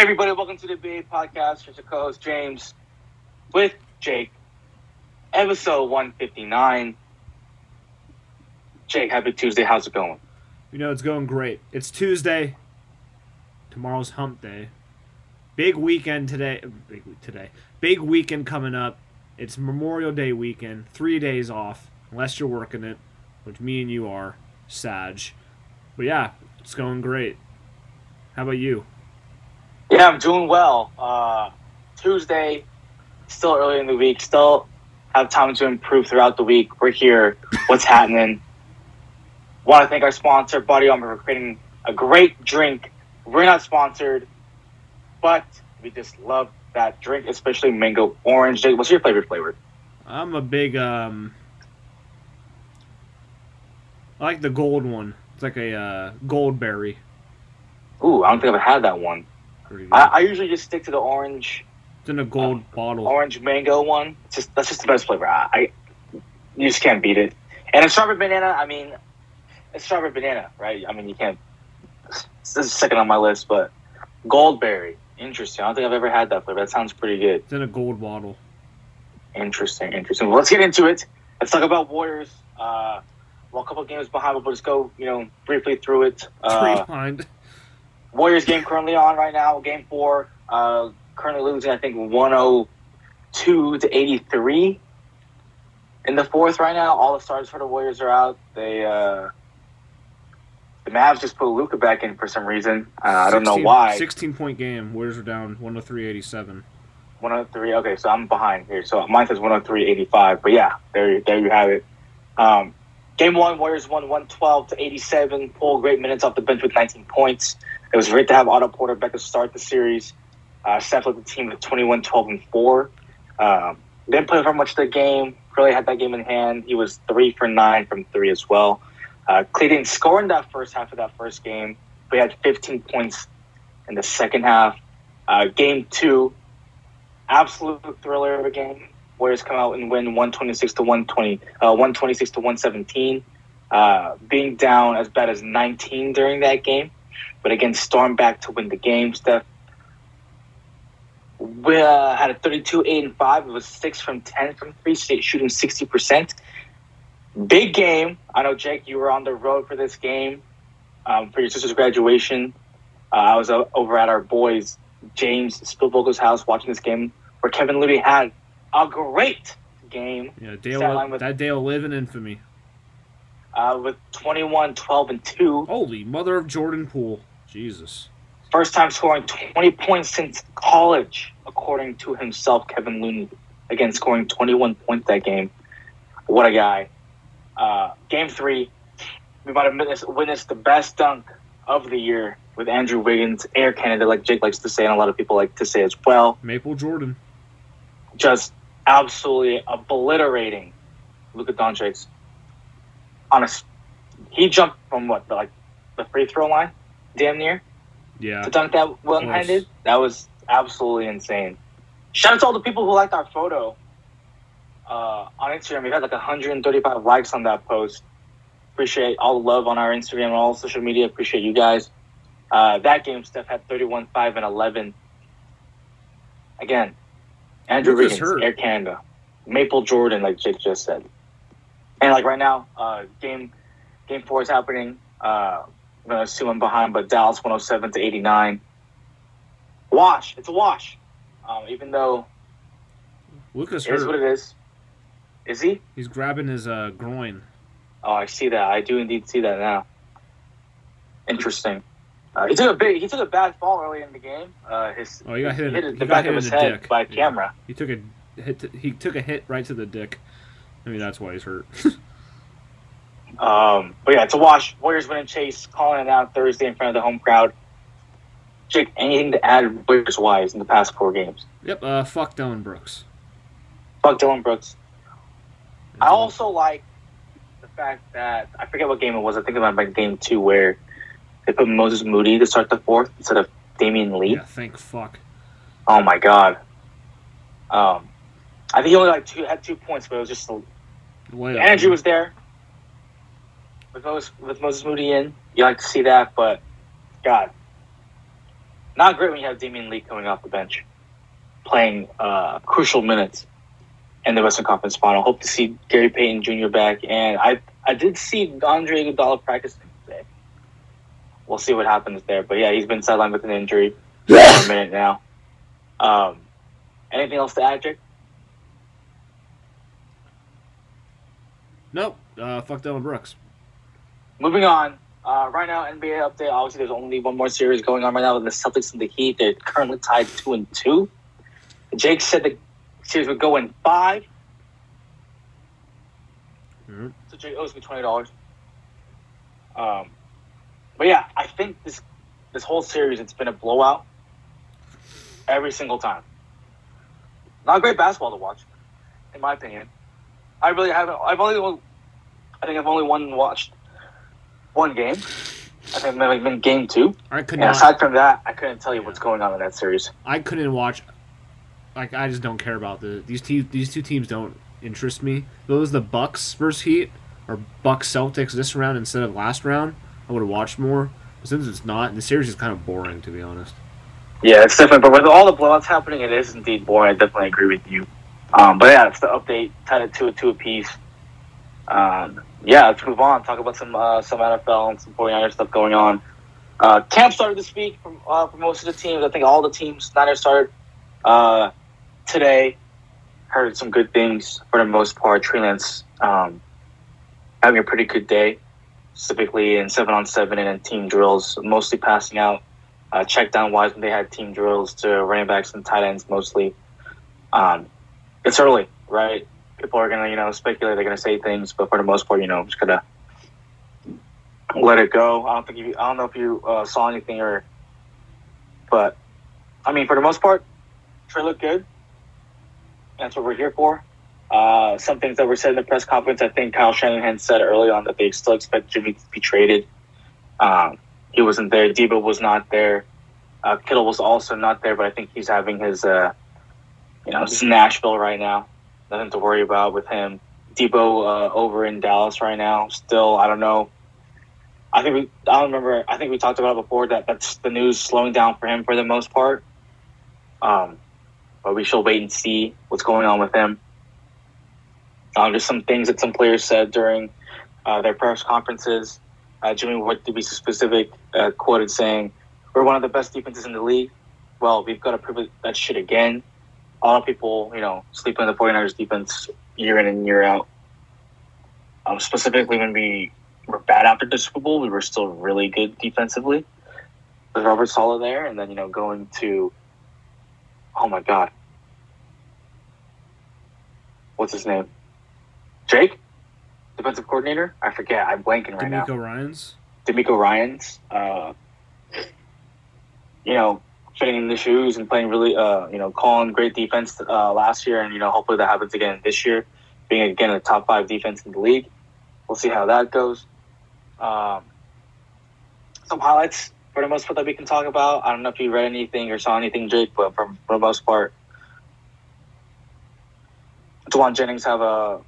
Everybody, welcome to the BA podcast. Here's your co host, James, with Jake, episode 159. Jake, happy Tuesday. How's it going? You know, it's going great. It's Tuesday. Tomorrow's hump day. Big weekend today. Big week today. Big weekend coming up. It's Memorial Day weekend. Three days off, unless you're working it, which me and you are. Sag. But yeah, it's going great. How about you? Yeah, I'm doing well. Uh, Tuesday, still early in the week, still have time to improve throughout the week. We're here. What's happening? Want to thank our sponsor, Body Armor, for creating a great drink. We're not sponsored, but we just love that drink, especially mango orange. What's your favorite flavor? I'm a big um. I like the gold one. It's like a uh, gold berry. Ooh, I don't think I've had that one. I, I usually just stick to the orange it's in a gold bottle. orange mango one. It's just that's just the best flavor. I, I you just can't beat it. And a strawberry banana. I mean, it's strawberry banana, right? I mean, you can't. This is second on my list, but goldberry. Interesting. I don't think I've ever had that flavor. That sounds pretty good. It's in a gold bottle. Interesting. Interesting. Well, let's get into it. Let's talk about Warriors. Uh, well, a couple games behind, but we'll just go, you know, briefly through it. Uh, Rewind. Warriors game currently on right now, game four. Uh, currently losing, I think, 102 to 83 in the fourth right now. All the stars for the Warriors are out. They, uh, the Mavs just put Luka back in for some reason. Uh, I don't know why. 16 point game. Warriors are down 103.87. 103. Okay, so I'm behind here. So mine says 103.85. But yeah, there, there you have it. Um, game one, Warriors won 112 to 87. Pulled great minutes off the bench with 19 points. It was great to have Otto Porter back to start the series. Uh, Steph led the team at 21, 12, and 4. Um, didn't play for much of the game. Really had that game in hand. He was 3 for 9 from 3 as well. Uh, Clay didn't score in that first half of that first game, but he had 15 points in the second half. Uh, game two, absolute thriller of a game. Warriors come out and win 126 to 120, uh, 126 to 117, uh, being down as bad as 19 during that game, but again storm back to win the game. Steph we uh, had a 32, 8, and 5. It was 6 from 10 from 3, sh- shooting 60%. Big game. I know, Jake, you were on the road for this game um, for your sister's graduation. Uh, I was uh, over at our boys, James Spielvogel's house, watching this game where Kevin Looney had a great game Yeah, Dale, with- that day will live in infamy. uh, with 21, 12, and 2. Holy mother of Jordan Poole. Jesus. First time scoring 20 points since college, according to himself, Kevin Looney. Again, scoring 21 points that game. What a guy. Uh, game three, we might have witnessed, witnessed the best dunk of the year with Andrew Wiggins, Air Canada, like Jake likes to say, and a lot of people like to say as well. Maple Jordan. Just absolutely obliterating Luka Doncic. On a, he jumped from what, like the free throw line, damn near. Yeah. to dunk that one handed. That was absolutely insane. Shout out to all the people who liked our photo uh, on Instagram. We had like 135 likes on that post. Appreciate all the love on our Instagram and all social media. Appreciate you guys. Uh, that game, Steph had 31, 5, and 11. Again, Andrew Wiggins, hurt. Air Canada, Maple Jordan, like Jake just said. And like right now, uh, game game four is happening. Uh, I'm gonna assume I'm behind, but Dallas 107 to 89. Wash. It's a wash. Um, even though Lucas it is what it is. Is he? He's grabbing his uh, groin. Oh, I see that. I do indeed see that now. Interesting. Uh, he took a big. He took a bad fall early in the game. Uh, his Oh, he got hit. in- hit he the back of his head dick. by Yeah. camera. He took a hit. To, he took a hit right to the dick. I mean, that's why he's hurt. Um, but yeah, it's a wash. Warriors win and chase, calling it out Thursday in front of the home crowd. Jake, anything to add Warriors wise in the past four games? yep. Uh, fuck Dillon Brooks. Fuck Dillon Brooks. I also like the fact that I forget what game it was. I think it might have been game two where they put Moses Moody to start the fourth instead of Damion Lee. Yeah. Thank fuck. Oh my god. Um, I think he only like two had two points, but it was just the energy was there. With Moses, with Moses Moody in, you like to see that, but God, not great when you have Damion Lee coming off the bench, playing uh, crucial minutes in the Western Conference Final. Hope to see Gary Payton Jr. back, and I I did see Andre Iguodala practicing today. We'll see what happens there, but yeah, he's been sidelined with an injury for a minute now. Um, anything else to add, Jake? Nope. Uh, fuck Dillon Brooks. Moving on. Uh, right now, NBA update. Obviously, there's only one more series going on right now with the Celtics and the Heat. They're currently tied two and two. Jake said the series would go in 5 Mm-hmm. So Jake owes me twenty dollars. Um, but yeah, I think this this whole series it's been a blowout every single time. Not great basketball to watch, in my opinion. I really haven't. I've only, I think I've only one watched one game. I think maybe been game two. I could And not. aside from that, I couldn't tell you what's going on in that series. I couldn't watch. Like I just don't care about the these te- these two teams don't interest me. Those the Bucks versus Heat or Bucks Celtics this round instead of last round. I would have watched more. But since it's not, the series is kind of boring to be honest. Yeah, it's different. But with all the blowouts happening, it is indeed boring. I definitely agree with you. Um, but yeah, it's the update. Tied at two two apiece. Um, yeah, let's move on. Talk about some uh, some NFL and some 49ers stuff going on. Uh, camp started this week from, uh, for most of the teams. I think all the teams Niners started uh, today. Heard some good things for the most part. Trey Lance um, having a pretty good day, specifically in seven on seven and in team drills, mostly passing out uh, check down wise when they had team drills to running backs and tight ends mostly. Um, it's early, right? People are gonna, you know, speculate. They're gonna say things, but for the most part, you know, I'm just gonna let it go. I don't think you. I don't know if you uh, saw anything or, but I mean, for the most part, Trey looked good. That's what we're here for. Uh, some things that were said in the press conference. I think Kyle Shanahan said early on that they still expect Jimmy to be traded. Um, he wasn't there. Debo was not there. Uh, Kittle was also not there, but I think he's having his, uh, you know, this is Nashville right now. Nothing to worry about with him. Debo uh, over in Dallas right now. Still, I don't know. I think we. I don't remember. I think we talked about it before that that's the news slowing down for him for the most part. Um, but we shall wait and see what's going on with him. Um, just some things that some players said during uh, their press conferences. Uh, Jimmy Ward, to be specific, uh, quoted saying, "We're one of the best defenses in the league." Well, we've got to prove that shit again. A lot of people, you know, sleep on the 49ers defense year in and year out. Um, specifically, when we were bad after the Super Bowl, we were still really good defensively. With Robert Saleh there, and then you know going to, oh my god, what's his name? Jake, defensive coordinator. I forget. I'm blanking right now. DeMeco Ryans. DeMeco Ryans, uh, you know, fitting in the shoes and playing really, uh, you know, calling great defense uh, last year, and you know, hopefully that happens again this year, being again a top five defense in the league. We'll see how that goes. Um, some highlights for the most part that we can talk about. I don't know if you read anything or saw anything, Jake, but for, for the most part, Jauan Jennings have a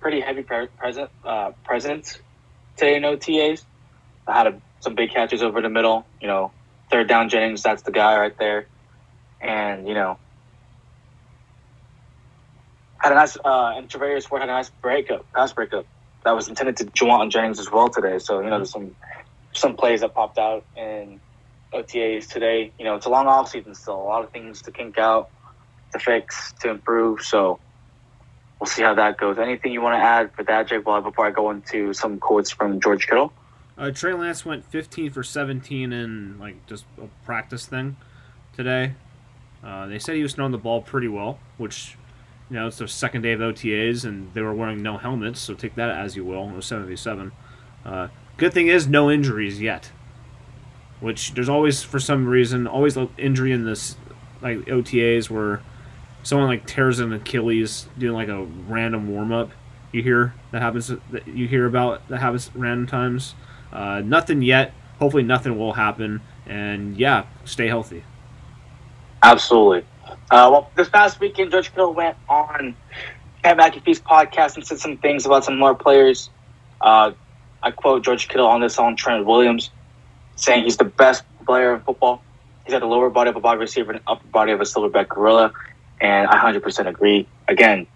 pretty heavy pre- present uh, presence today in OTAs. I had a, some big catches over the middle. You know, third down Jennings, that's the guy right there. And, you know, had a nice, uh, and Charvarius Ward had a nice breakup, pass breakup that was intended to Jauan Jennings as well today. So, you know, there's some, some plays that popped out in OTAs today. You know, it's a long off season still, a lot of things to kink out, to fix, to improve. So, we'll see how that goes. Anything you want to add for that, Jake, well, before I go into some quotes from George Kittle? Uh, Trey Lance went 15 for 17 in like just a practice thing today. Uh, they said he was throwing the ball pretty well, which you know it's the second day of OTAs and they were wearing no helmets, so take that as you will. It was 77. Uh, good thing is no injuries yet. Which there's always for some reason always injury in this like OTAs where someone like tears an Achilles doing like a random warm up. You hear that happens. That you hear about that happens random times. Uh, nothing yet. Hopefully, nothing will happen. And yeah, stay healthy. Absolutely. Uh, well, this past weekend, George Kittle went on Pat McAfee's podcast and said some things about some more players. Uh, I quote George Kittle on this on Trent Williams, saying he's the best player in football. He's got the lower body of a wide receiver and upper body of a silverback gorilla, and I 100% agree. Again,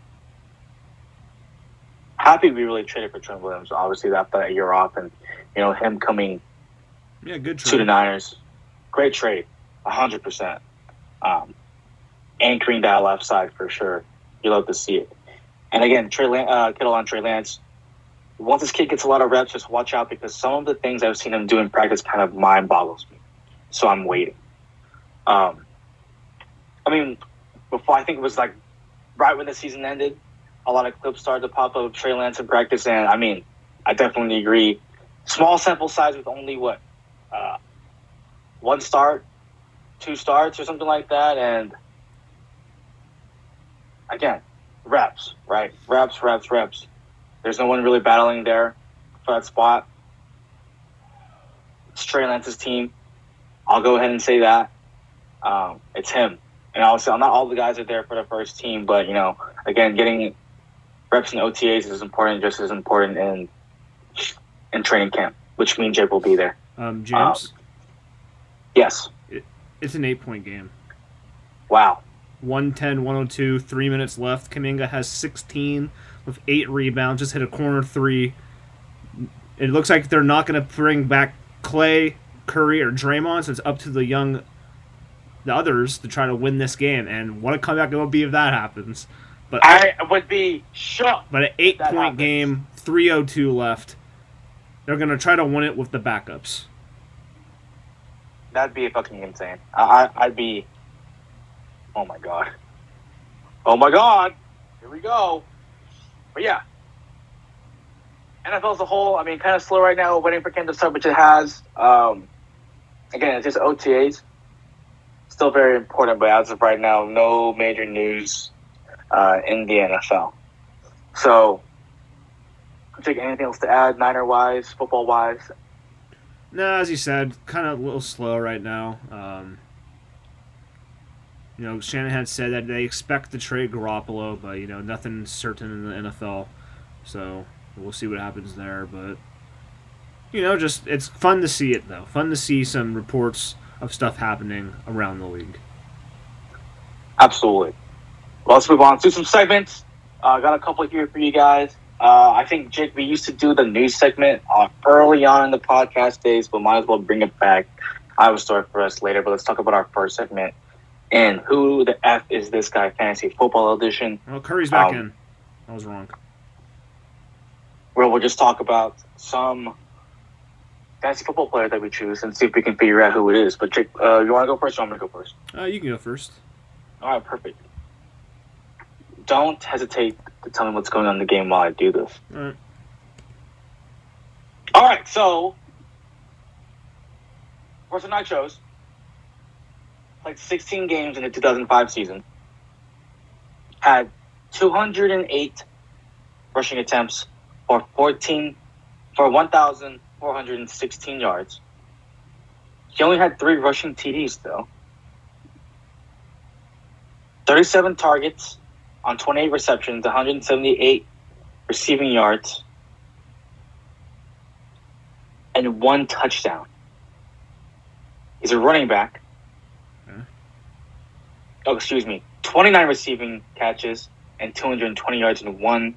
happy we really traded for Trent Williams. Obviously, after that year off, and you know him coming Yeah, good trade. to the. Niners, great trade, 100%. Um, anchoring that left side for sure. You love to see it. And again, Trey Lan- uh, Kittle on Trey Lance. Once this kid gets a lot of reps, just watch out because some of the things I've seen him do in practice kind of mind boggles me. So I'm waiting. Um, I mean, before I think it was like right when the season ended, a lot of clips started to pop up of Trey Lance in practice, and I mean, I definitely agree. Small sample size with only what uh, one start, two starts, or something like that, and again, reps, right? Reps, reps, reps. There's no one really battling there for that spot. It's Trey Lance's team. I'll go ahead and say that. Um, it's him. And obviously, not all the guys are there for the first team, but, you know, again, getting reps and OTAs is important, just as important in in training camp, which means Jake will be there. Um, James, Yes. it's an eight point game. Wow. 110, 102, three minutes left. Kuminga has 16 with eight rebounds, just hit a corner three. It looks like they're not going to bring back Clay, Curry, or Draymond, so it's up to the young, the others to try to win this game. And what a comeback it will be if that happens. But I would be shocked. but an eight point happens. game, 302 left. They're going to try to win it with the backups. That'd be fucking insane. I, I, I'd be. Oh my god. Oh my god. Here we go. But yeah. NFL as a whole, I mean, kind of slow right now, waiting for camp to start, which it has. Um, again, it's just OTAs. Still very important, but as of right now, no major news uh, in the NFL. So, Jake, anything else to add, Niner wise, football wise? No, as you said, kind of a little slow right now. Um, you know, Shanahan said that they expect to trade Garoppolo, but you know, nothing's certain in the NFL. So we'll see what happens there. But you know, just it's fun to see it though. Fun to see some reports of stuff happening around the league. Absolutely. Well, let's move on to some segments. I uh, got a couple here for you guys. Uh, I think, Jake, we used to do the news segment uh, early on in the podcast days, but might as well bring it back. I have a story for us later, but let's talk about our first segment. And who the F is this guy, Fantasy Football Edition, Well, Curry's back Um, in. I was wrong. where we'll just talk about some fantasy football player that we choose and see if we can figure out who it is. But, Jake, uh, you want to go first or I'm going to go first? Uh, you can go first. All right, perfect. Don't hesitate to tell me what's going on in the game while I do this. All right. All right, so person I chose played 16 games in the 2005 season, had 208 rushing attempts for 14 for 1,416 yards. He only had three rushing TDs though. 37 targets on 28 receptions, 178 receiving yards and one touchdown. He's a running back. Okay. Oh, excuse me. 29 receiving catches and 220 yards and one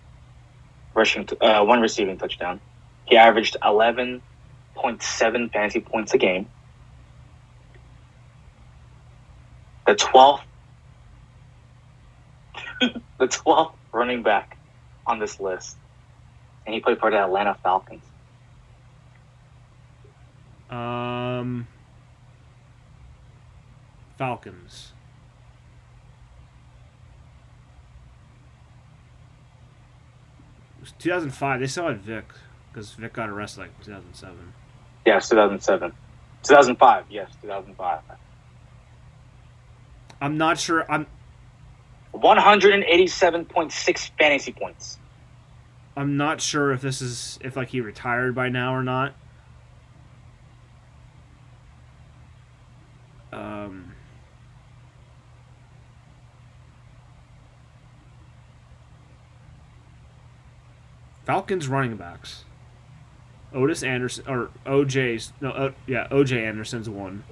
rushing, uh, one receiving touchdown. He averaged 11.7 fantasy points a game. The 12th, the 12th running back on this list, and he played for the Atlanta Falcons. Um, Falcons. It was 2005. They still had Vic because Vic got arrested like 2007. Yes, 2007. 2005, yes, 2005. I'm not sure. I'm 187.6 fantasy points. I'm not sure if this is if like he retired by now or not. Um, Falcons running backs. Ottis Anderson or OJ's no, uh, yeah, OJ Anderson's one.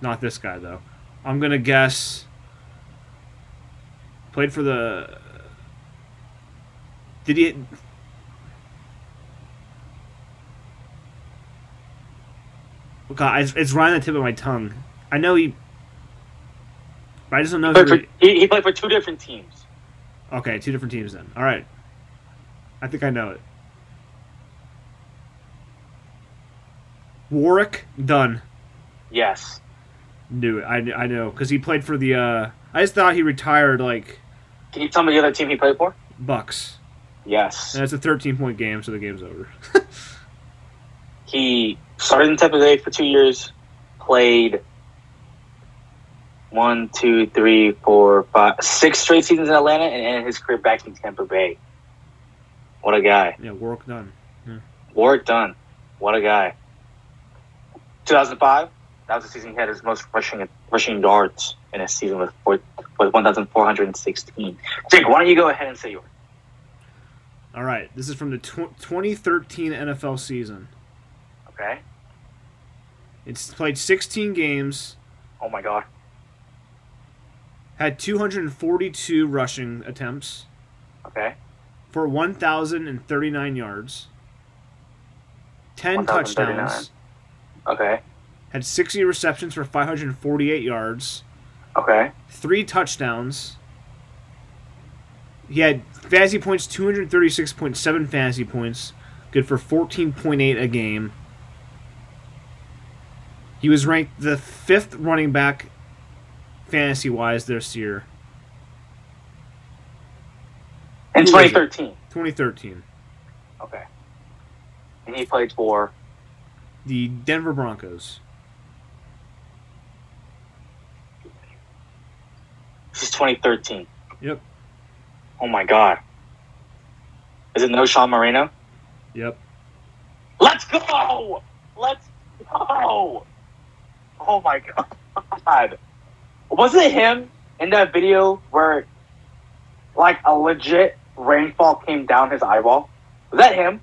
Not this guy though. I'm gonna guess. Played for the. Did he? God, it's, it's right on the tip of my tongue. I know he. But I just don't know. He played, Who, for, he, he played for two different teams. okay, two different teams then. All right. I think I know it. Warrick Dunn. Yes. Knew it. I, I know because he played for the. uh I just thought he retired like Can you tell me the other team he played for? Bucks. Yes. And it's a 13 point game, so the game's over. He started in Tampa Bay for two years, played one, two, three, four, five, six straight seasons in Atlanta, and ended his career back in Tampa Bay. What a guy. yeah, Warrick Dunn. Work done. What a guy. 2005, that was the season he had his most rushing rushing yards in a season with four, with 1,416. Jake, why don't you go ahead and say yours? All right, this is from the tw- 2013 NFL season. Okay. It's played 16 games, Oh my God. had 242 rushing attempts Okay. for 1,039 yards, 10 1,039. touchdowns, Okay. had 60 receptions for 548 yards, Okay. three touchdowns. He had fantasy points, 236.7 fantasy points, good for 14.8 a game. He was ranked the fifth running back fantasy wise this year, In Who was it? 2013. 2013. Okay. And he played for The Denver Broncos. this is 2013. Yep. Oh my god. Is it Knowshon Moreno? Yep. Let's go! Let's go! Oh my god. Was it him in that video where like a legit rainfall came down his eyeball? Was that him?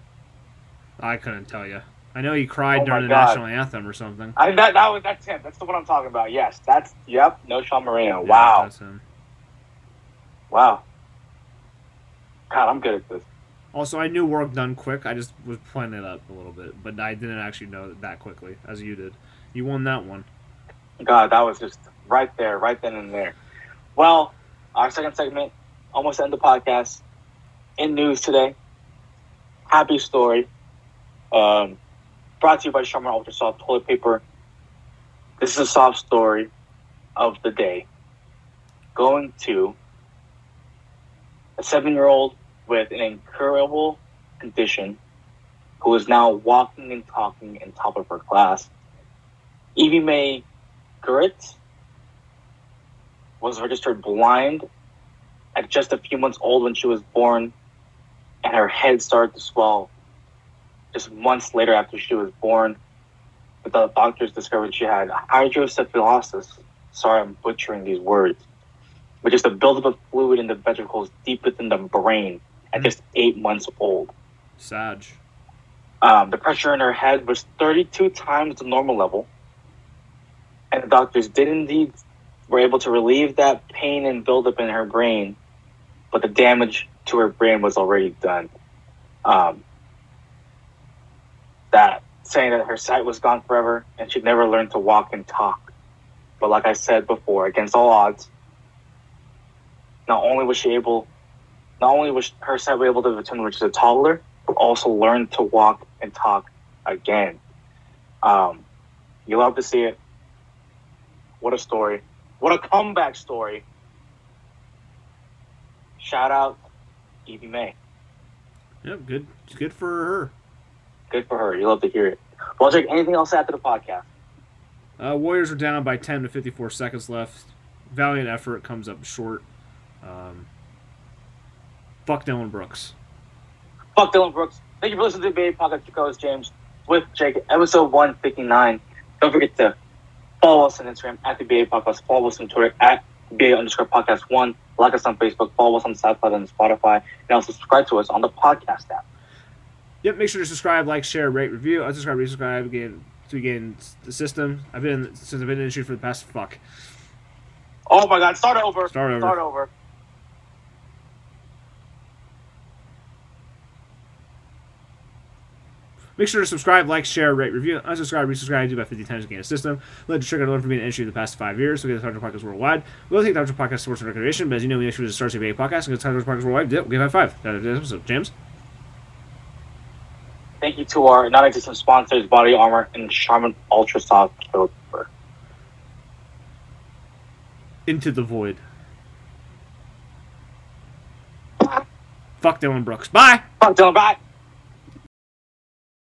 I couldn't tell you. I know he cried Oh during the God. national anthem or something. I that that was that's him. That's the one I'm talking about. Yes, that's yep. Knowshon Moreno. Yeah, wow, That's him. Wow. God, I'm good at this. Also, I knew Warrick Dunn quick. I just was playing it up a little bit, but I didn't actually know it that quickly as you did. You won that one. God, that was just right there, right then and there. Well, our second segment, almost end the podcast. In news today, happy story. Um, brought to you by Charmin Ultra Soft Toilet Paper. This is a soft story of the day. Going to a seven-year-old with an incurable condition who is now walking and talking in top of her class. Evie Mae Gurrit was registered blind at just a few months old when she was born, and her head started to swell just months later after she was born. But the doctors discovered she had hydrocephalus. Sorry, I'm butchering these words. Which is the buildup of fluid in the ventricles deep within the brain at just eight months old. Sag. Um, the pressure in her head was 32 times the normal level. And the doctors did indeed were able to relieve that pain and buildup in her brain, but the damage to her brain was already done. Um, that saying that her sight was gone forever and she'd never learn to walk and talk. But like I said before, against all odds, not only was she able, not only was her sight able to return when she was a toddler, but also learn to walk and talk again. Um, you love to see it. What a story. What a comeback story. Shout out Evie May. Yep, good. It's good for her. Good for her. You love to hear it. Well, Jake, anything else after the podcast? Uh, Warriors are down by 10 to 54 seconds left. Valiant effort comes up short. Um, fuck Dillon Brooks. Fuck Dillon Brooks. Thank you for listening to the Baby Podcast. Your co-host James with Jake, episode 159. Don't forget to follow us on Instagram at the BA Podcast. Follow us on Twitter at BA underscore podcast one. Like us on Facebook. Follow us on SoundCloud and Spotify. And also subscribe to us on the podcast app. Yep, make sure to subscribe, like, share, rate, review. Unsubscribe, resubscribe. Again, to get the system. I've been in, since I've been in the industry for the past fuck. Oh my God! Start over. Start over. Start over. Make sure to subscribe, like, share, rate, review, unsubscribe, resubscribe, do about 50 times to gain a system. Let the trigger alert for being an industry the past five years. So we get the Dr. Podcast worldwide. We'll take Dr. Podcast sports and recreation, but as you know, we actually just start a podcast and get Dr. Podcast worldwide. We'll give high five. That's the episode. James? Thank you to our non-existent sponsors, Body Armor and Charmin Ultra Soft Paper. Into the void. Fuck Dillon Brooks. Bye! Fuck Dillon, bye.